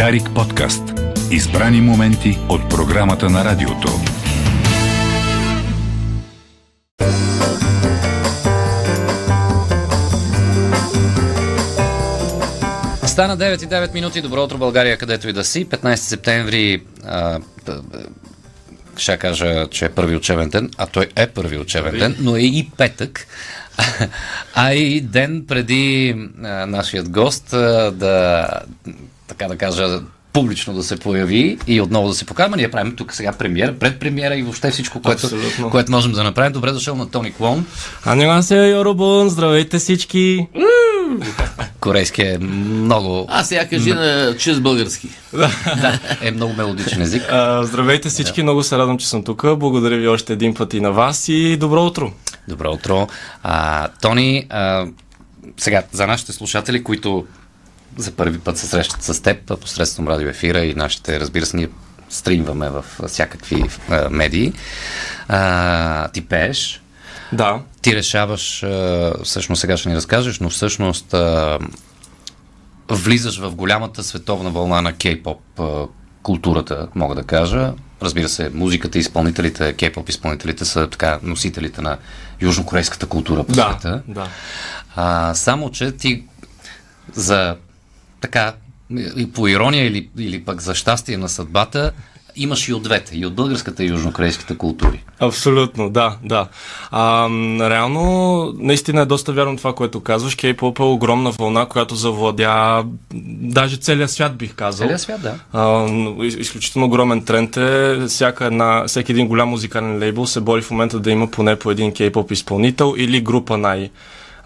Дарик подкаст. Избрани моменти от програмата на радиото. Стана 9 и 9 минути. Добро утро, България, където и да си. 15 септември. А, ще кажа, че е първи учебен ден, а той е първи учебен ден, но е и петък. А и ден преди а, нашият гост а, да, така да кажа, публично да се появи и отново да се покажа. Ние правим тук сега премиера, предпремиера и въобще всичко, което, Абсолютно. което можем да направим. Добре дошъл на Тони Клон. Аньонасео, Йоробун, здравейте всички! Корейски е много, А сега кажи на чист български. да, е много мелодичен език. А, здравейте всички, много се радвам, че съм тук. Благодаря ви още един път и на вас и добро утро! Добро утро. А, Тони, а, сега за нашите слушатели, които за първи път се срещат с теб посредством радио ефира и нашите, разбира се, ние стримваме в всякакви а, медии. А, ти пееш, Да, ти решаваш, а, всъщност сега ще ни разкажеш, но всъщност а, влизаш в голямата световна вълна на кей-поп културата, мога да кажа. Разбира се, музиката и изпълнителите, кей-поп изпълнителите са така носителите на южнокорейската култура по да, света. да. А, само, че ти за така, и по ирония или, или пък за щастие на съдбата, имаш и от двете, и от българската и южнокорейската култури. Абсолютно, да, да. А, реално, наистина е доста вярно това, което казваш. Кей-поп е огромна вълна, която завладя даже целия свят, бих казал. Целият свят, да. А, но из- изключително огромен тренд е. Всяка една, всеки един голям музикален лейбъл се бори в момента да има поне по един кей-поп изпълнител или група най-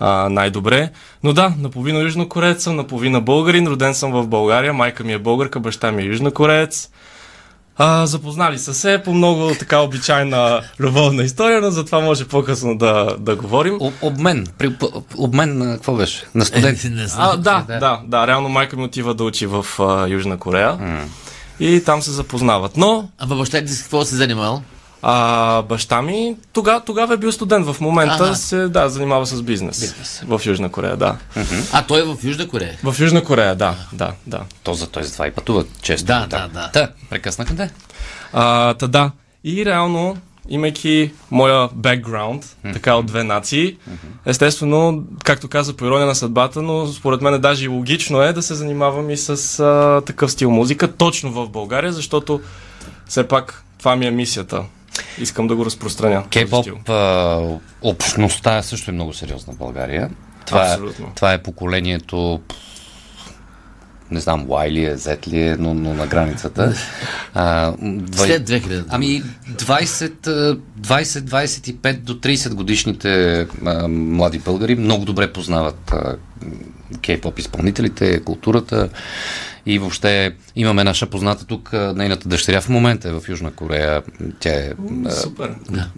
а, най-добре. Но да, наполовина южнокореец съм, наполовина българин, роден съм в България, майка ми е българка, баща ми е южнокореец. А, запознали са се по много така обичайна любовна история, но за това може по-късно да, да говорим. Об- обмен. При, обмен на какво беше? На студенти. Не знам. А, да, да, да, реално майка ми отива да учи в а, Южна Корея. И там се запознават. Но А баща ти с какво се занимавал? А, баща ми тога, тогава е бил студент. В момента Ага. се да, занимава с бизнес. Бизнес. В Южна Корея, да. А той е в Южна Корея. В Южна Корея, да, да, да. То за той затова и пътуват често. Да, да, да. Та, прекъснахме те. А, та да. И реално, имайки моя бекграунд, така от две нации, естествено, както каза по ирония на съдбата, но според мен даже и логично е да се занимавам и с а, такъв стил музика, точно в България, защото все пак това ми е мисията. Искам да го разпространя. Кей-поп общността също е много сериозна в България. Това, е, Абсолютно. това е поколението не знам, Y ли е, Z ли е, но, но на границата. А, двай- След 2000. Ами 20, а, 20-25 до 30 годишните а, млади българи много добре познават а, кей-поп изпълнителите, културата и въобще имаме наша позната тук, нейната дъщеря в момента е в Южна Корея. Тя е Супер.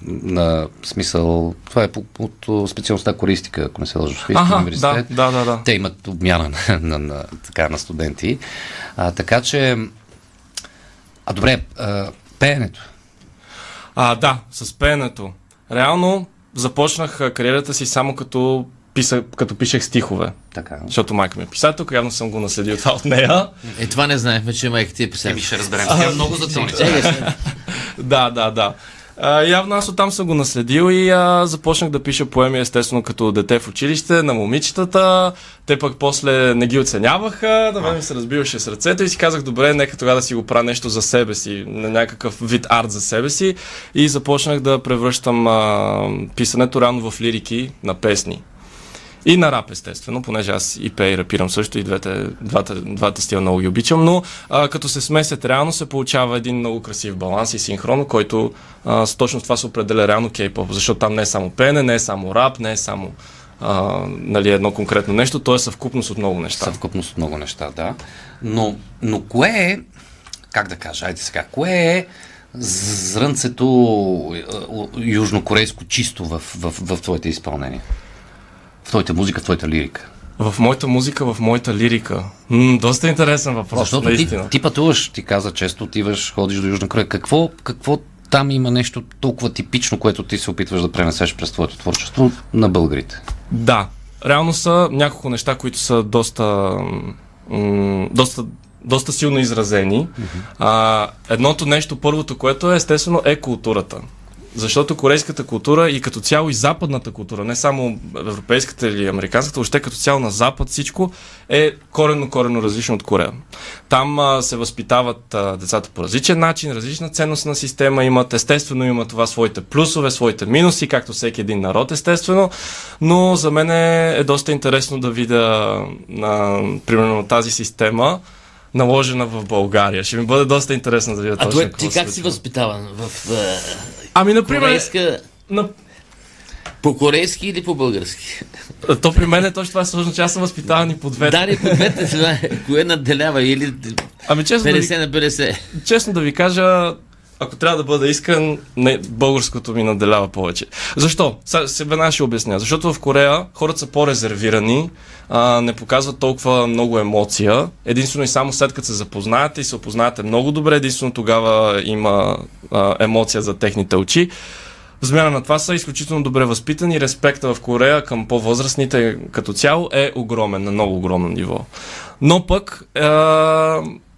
на смисъл, това е по, от специалността користика, ако не се лъжа в Софийския Аха, да, университет. да, да, да. Те имат обмяна на, на, на, така, на студенти. А, така че, а добре, а, пеенето. А, да, с пеенето. Реално започнах кариерата си само като, писа, като пишех стихове. Така. Защото майка ми е писател, явно съм го наследил това от нея. Е, това не знаехме, че майка ти е писател. ще разберем. Тя много за Тони. Чакай, ще- да, да, да. А, явно аз оттам съм го наследил и а, започнах да пиша поеми, естествено, като дете в училище, на момичетата. Те пък после не ги оценяваха, на мен ми се разбиваше сърцето и си казах, добре, нека тогава да си го правя нещо за себе си, на някакъв вид арт за себе си. И започнах да превръщам а, писането реално в лирики на песни. И на рап, естествено, понеже аз и пея и рапирам също, и двете, двата, двата стила много ги обичам, но а, като се смесят реално се получава един много красив баланс и синхрон, който а, с точно това се определя реално кей-поп, защото там не е само пеене, не е само рап, не е само а, нали, едно конкретно нещо, то е съвкупност от много неща. Съвкупност от много неща, да. Но, но кое е, как да кажа, айде сега, кое е зрънцето е, южнокорейско чисто в, в, в твоите изпълнения? В твоята музика, в твоята лирика? В моята музика, в моята лирика. М, доста интересен въпрос, Защото ти, наистина. ти пътуваш, ти каза често, отиваш, ходиш до Южна Корея. Какво, какво там има нещо толкова типично, което ти се опитваш да пренесеш през твоето творчество на българите? Да, реално са няколко неща, които са доста, м- доста доста силно изразени. А, едното нещо, първото, което е естествено е културата. Защото корейската култура и като цяло и западната култура, не само европейската или американската, въобще като цяло на запад всичко е коренно-коренно различно от Корея. Там а, се възпитават а, децата по различен начин, различна ценностна система имат, естествено има това своите плюсове, своите минуси, както всеки един народ естествено, но за мен е, е доста интересно да видя а, примерно тази система, наложена в България. Ще ми бъде доста интересно да видя А точно какво ти как си възпитаван? В е, Ами, например, корейска... на... По корейски или по български? то при мен е точно това е сложно, че аз съм възпитаван и по двете. Да, не, по двете, е. Кое надделява или Ами честно да, ви, 50 на 50? честно да ви кажа, ако трябва да бъда искрен, не, българското ми наделява повече. Защо? Сега ще обясня. Защото в Корея хората са по-резервирани, а, не показват толкова много емоция. Единствено и само след като се запознаете и се опознаете много добре, единствено тогава има а, емоция за техните очи. В замяна на това са изключително добре възпитани. Респекта в Корея към по-възрастните като цяло е огромен, на много огромно ниво. Но пък е,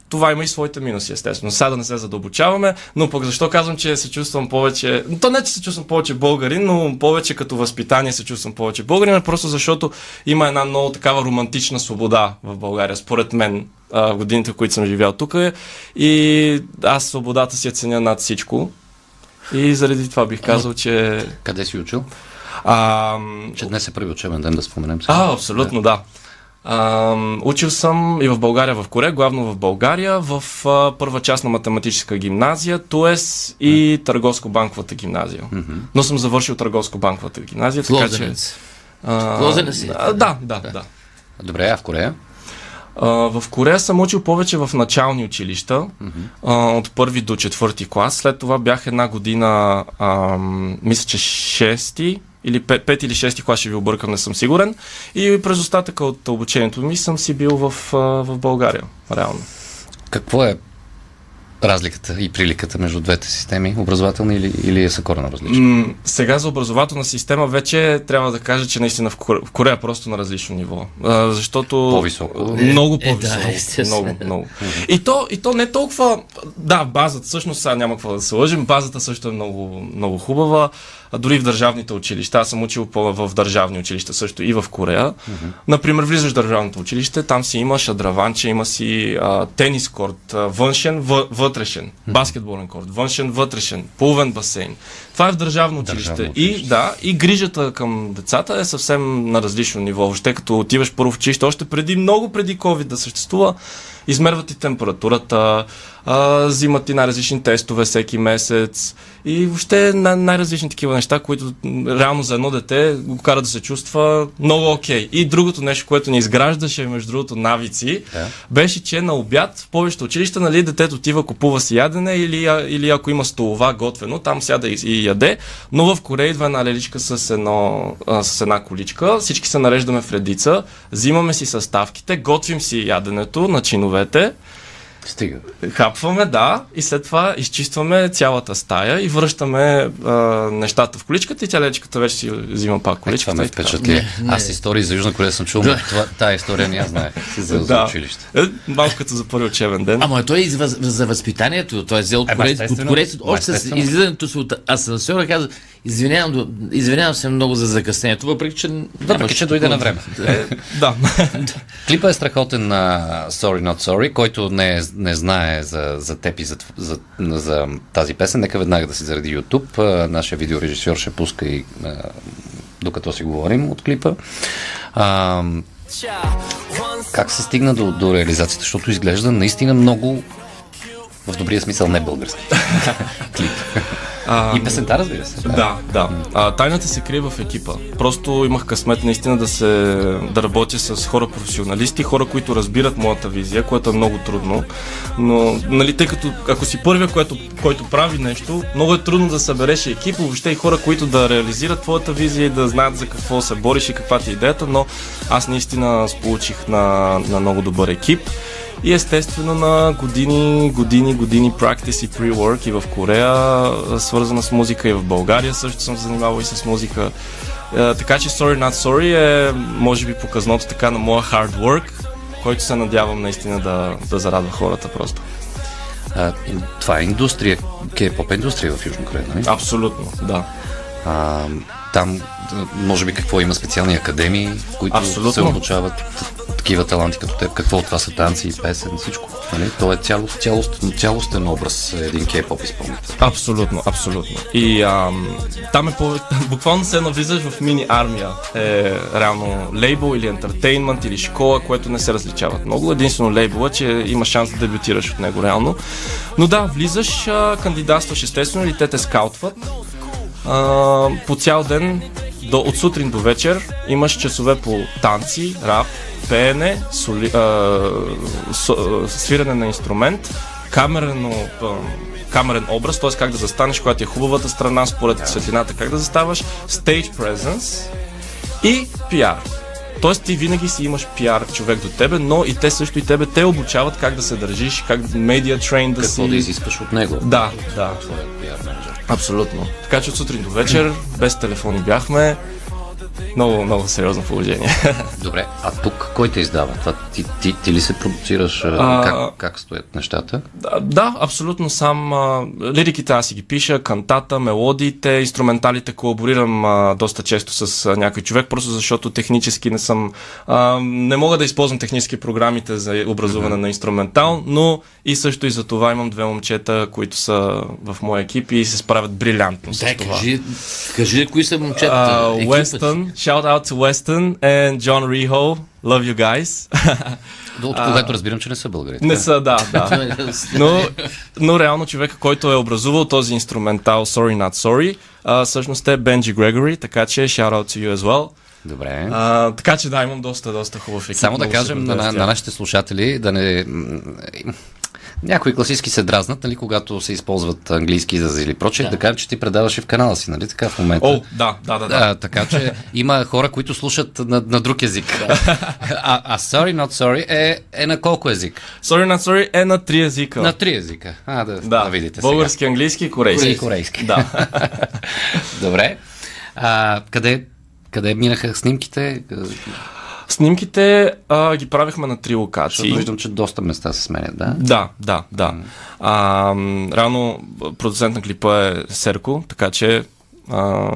това има и своите минуси, естествено. Сега да не се задълбочаваме, но пък защо казвам, че се чувствам повече... То не, че се чувствам повече българин, но повече като възпитание се чувствам повече българин, а просто защото има една много такава романтична свобода в България, според мен, годините, в които съм живял тук. И аз свободата си я ценя над всичко. И заради това бих казал, че... Къде си учил? А, Че днес е първи учебен ден, да споменем сега. а, абсолютно, да. А, учил съм и в България, в Корея, главно в България, в а, първа част на математическа гимназия, ТУЕС и търговско-банковата гимназия. Но съм завършил търговско-банковата гимназия, така че... Лозенец. а, Лозенец ли? а, Да, да, да. Добре, а в Корея? А, в Корея съм учил повече в начални училища, а, от първи до четвърти клас. След това бях една година, а, мисля, че шести или пет, пет или шести клас, ще ви объркам, не съм сигурен. И през остатъка от обучението ми съм си бил в, в България, реално. Какво е разликата и приликата между двете системи, образователни или, или са коренно различни? М, сега за образователна система вече трябва да кажа, че наистина в Корея, в Корея е просто на различно ниво. А, защото... По-високо. Много Е, да, по-високо. естествено. много, много. И то, и то не толкова... Да, базата, всъщност сега няма какво да се лъжим, базата също е много, много хубава. А дори в държавните училища. Аз съм учил по, в държавни училища също и в Корея. Например, влизаш в държавното училище, там си имаш адраванче, има си а, тенис корт, а, външен, въ, вътрешен, баскетболен корт, външен, вътрешен, плувен басейн. Това е в държавно училище. Държавно И училище. да, и грижата към децата е съвсем на различно ниво. Въобще като отиваш първо в училище, още преди, много преди COVID да съществува, измерват ти температурата, а, взимат ти най-различни тестове всеки месец и въобще най- най-различни такива неща, които реално за едно дете го кара да се чувства много окей. И другото нещо, което ни изграждаше, между другото, навици, Да. беше, че на обяд в повечето училища, нали, детето отива, купува си ядене или, или ако има столова готвено, там сяда и, и яде, но в Корея идва една леличка с, едно, а, с една количка, всички се нареждаме в редица, взимаме си съставките, готвим си яденето на чиновете, Стига. хапваме, да, и след това изчистваме цялата стая и връщаме а, нещата в количката и тя леличката вече си взима пак Е, това количката. ме впечатли. Не, не. Аз истории за Южна Корея съм чул, но това, тая история не я знаех за, за Да. училище. Е, малко като за първи учебен ден. Ама той и за, за възпитанието, той е взел от корейците. От корейците още с излизането си от асансьора каза, извинявам, извинявам се много за закъснението, въпреки че... Въпреки, че дойде на време. Е, да. Клипът е страхотен на Sorry Not Sorry, който не, не знае за, за теб и за, за, за тази песен. Нека веднага да си заради YouTube. А, Нашия видеорежисьор ще пуска и а, докато си говорим от клипа. А, как се стигна до, до реализацията? Защото изглежда наистина много в добрия смисъл не български. Клип. А, И песента, разбира се. Да, да. А, тайната се крие в екипа. Просто имах късмет наистина да се да работя с хора професионалисти, хора, които разбират моята визия, което е много трудно. Но, нали, тъй като ако си първия, който, който прави нещо, много е трудно да събереш екип, въобще и хора, които да реализират твоята визия и да знаят за какво се бориш и каква ти е идеята, но аз наистина сполучих на, на много добър екип. И естествено на години, години, години practice и pre-work и в Корея, свързана с музика и в България също съм занимавал и с музика. Е, така че Sorry Not Sorry е може би показното така на моя hard work който се надявам наистина да, да зарадва хората просто. А, това е индустрия, кей-поп индустрия в Южна Корея, нали? Абсолютно, да. А, там, може би, какво има специални академии, в които Абсолютно. се обучават такива таланти като теб. Какво от това са танци, песен, всичко. Нали? То е цялост, цялост, цялостен образ е един кей-поп изпълнител. Абсолютно, абсолютно. И ам, там е по... буквално се навлизаш в мини армия. Е реално лейбъл или ентертейнмент или школа, което не се различават много. Единствено лейбъла, че има шанс да дебютираш от него реално. Но да, влизаш, кандидатстваш естествено или те те скаутват. А, по цял ден, до, от сутрин до вечер, имаш часове по танци, рап, пеене, соли, а, со, а, свиране на инструмент, камерено, а, камерен образ, т.е. как да застанеш, която е хубавата страна, според светлината, как да заставаш, stage presence и PR. Тоест ти винаги си имаш пиар човек до тебе, но и те също и тебе те обучават как да се държиш, как медиа трейн да Какво си... да изискаш от него? Да, да. Е пиар менеджер. Абсолютно. Така че от сутрин до вечер, без телефони бяхме. Много, много сериозно положение. Добре, а тук кой те издава? Това, ти, ти, ти ли се продуцираш? А... Как, как стоят нещата? да, да, абсолютно сам. А, лириките аз си ги пиша, кантата, мелодиите, инструменталите колаборирам а, доста често с а, някой човек, просто защото технически не съм. А, не мога да използвам технически програмите за образуване на инструментал, но и също и за това имам две момчета, които са в моя екип и се справят брилянтно с Дай, това. кажи, кажи кои са момчетата. Weston, shout out to Weston and John Reho. Love you guys. От когато разбирам, че не са българи. Не са, да, да. Но, но реално човека, който е образувал този инструментал Sorry Not Sorry, а, всъщност е Бенджи Грегори, така че shout out to you as well. Добре. А, така че да, имам доста, доста хубав екип. Само да кажем на, на, на нашите слушатели да не. Някои класически се дразнат, нали, когато се използват английски изрази или прочее, да. да кажем, че ти предаваш и в канала си, нали, така в момента. О, да, да, да. да. А, така че има хора, които слушат на, на друг език. а, а sorry, not sorry е, е на колко език? Sorry Not Sorry е на три езика. На три езика. А, да, да, да видите български, английски и корейски. сега. И корейски. Да. Добре. А, къде, къде минаха снимките? Снимките а, ги правихме на три локации. Защото виждам, че доста места се сменят, да? Да, да, да. А, м, реално продуцент на клипа е Серко, така че а,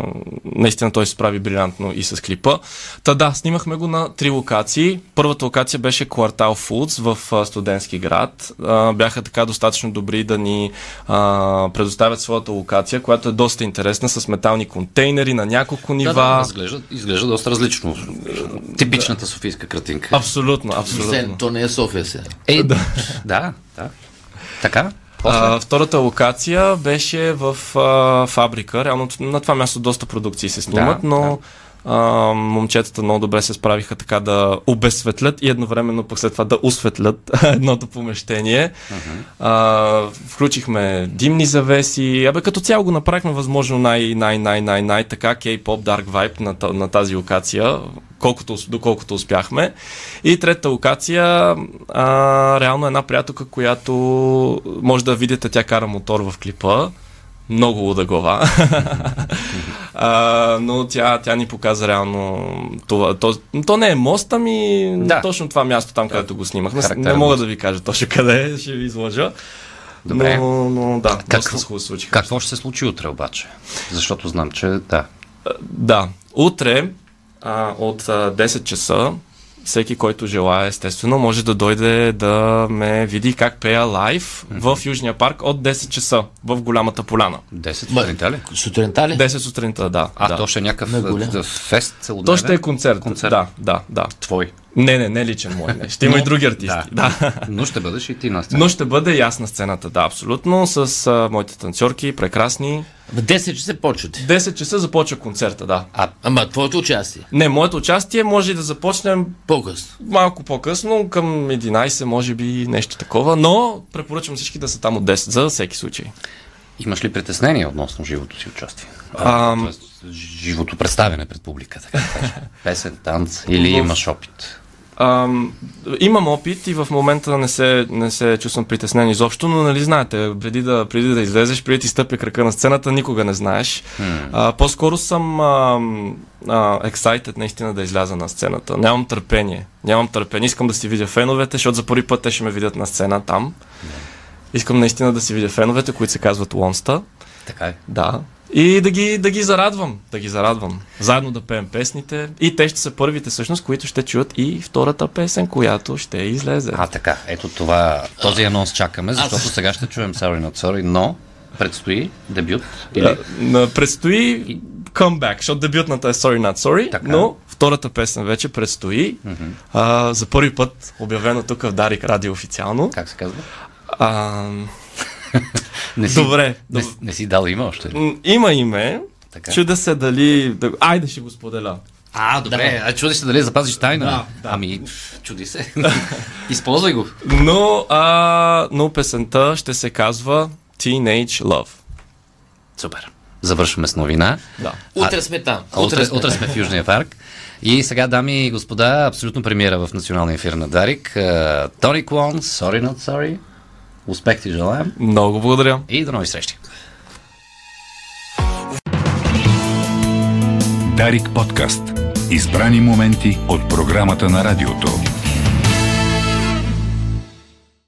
наистина той се справи брилянтно и с клипа. Та да, снимахме го на три локации. Първата локация беше Квартал Фудс в а, студентски град. А, бяха така достатъчно добри да ни а, предоставят своята локация, която е доста интересна с метални контейнери на няколко нива. Да, да, изглежда, изглежда доста различно. Типичната софийска картинка. Абсолютно, абсолютно. Се, то не е София сега. Е, да. да, да. Така? А, втората локация беше в а, фабрика. Реално на това място доста продукции се снимат, Да, но а, момчетата много добре се справиха така да обезсветлят и едновременно пък след това да осветлят едното помещение. А, включихме димни завеси. Абе, като цяло го направихме възможно най- най- най- най- най- така кей-поп, dark vibe на, на тази локация, колкото, доколкото успяхме. И третата локация, а, реално една приятелка, която може да видите, тя кара мотор в клипа. Много луда глава. а, но тя, тя ни показа реално това. То, то не е мост, ами Да. точно това място там, където го снимахме. Не мога да ви кажа точно къде е, ще ви изложа. Добре. Но, но да, Какво- доста се хубаво се случиха. Какво ще се случи утре обаче? Защото знам, че да. Да, утре а, от а, 10 часа всеки, който желая, естествено, може да дойде да ме види как пея лайв в Южния парк от 10 часа в голямата поляна. 10 сутринта ли? Сутринта ли? 10 сутринта, да. А, да. то ще е някакъв фест целодневен? То ще е концерт. Концерт. Да, да, да. Твой. Не, не, не личен мой. Не. Ще има и други артисти. Да. Да. Но ще бъдеш и ти на сцена. Но ще бъде ясна сцената, да, абсолютно, с а, моите танцорки, прекрасни. В 10 часа почвате. 10 часа започва концерта, да. Ама твоето участие. Не, моето участие може и да започнем По-късно. малко по-късно, към 11, може би нещо такова, но препоръчвам всички да са там от 10 за всеки случай. Имаш ли притеснение относно живото си участие? Ам. Тоест, живото представяне пред публика, така. Песен, танц или имаш опит? Ам, имам опит и в момента не се, не се чувствам притеснен изобщо, но нали знаете, преди да, преди да излезеш, преди да ти стъпи крака на сцената, никога не знаеш. А, по-скоро съм а, excited наистина да изляза на сцената. Нямам търпение. Нямам търпение. Искам да си видя феновете, защото за първи път те ще ме видят на сцена там. Искам наистина да си видя феновете, които се казват Лонста. Така е. Да. И да ги, да ги зарадвам, да ги зарадвам. Заедно да пеем песните. И те ще са първите всъщност, които ще чуят и втората песен, която ще излезе. А, така. Ето това, този анонс чакаме, защото сега ще чуем Sorry Not Sorry, но предстои дебют. Или... Да, предстои comeback, защото дебютната е Sorry Not Sorry, Така. но втората песен вече предстои. А, за първи път обявено тук в Дарик Радио официално. Как се казва? А, Не си, Добре, Не, не си дал име още. има име. Така. Чуда се дали... Да... Айде ще го споделя. А, добре. А чуди се дали запазиш тайна. Да, да. Ами, чуди се. Използвай го. Но, а, но песента ще се казва Teenage Love. Супер. Завършваме с новина. Да. Утре сме там. А, Утре, сме утре сме в Южния парк. И сега, дами и господа, абсолютно премиера в националния ефир на Дарик. Тони Клон, Sorry Not Sorry. Успех ти желаем Много благодаря. и до нови срещи. Дарик подкаст. Избрани моменти от програмата на радиото.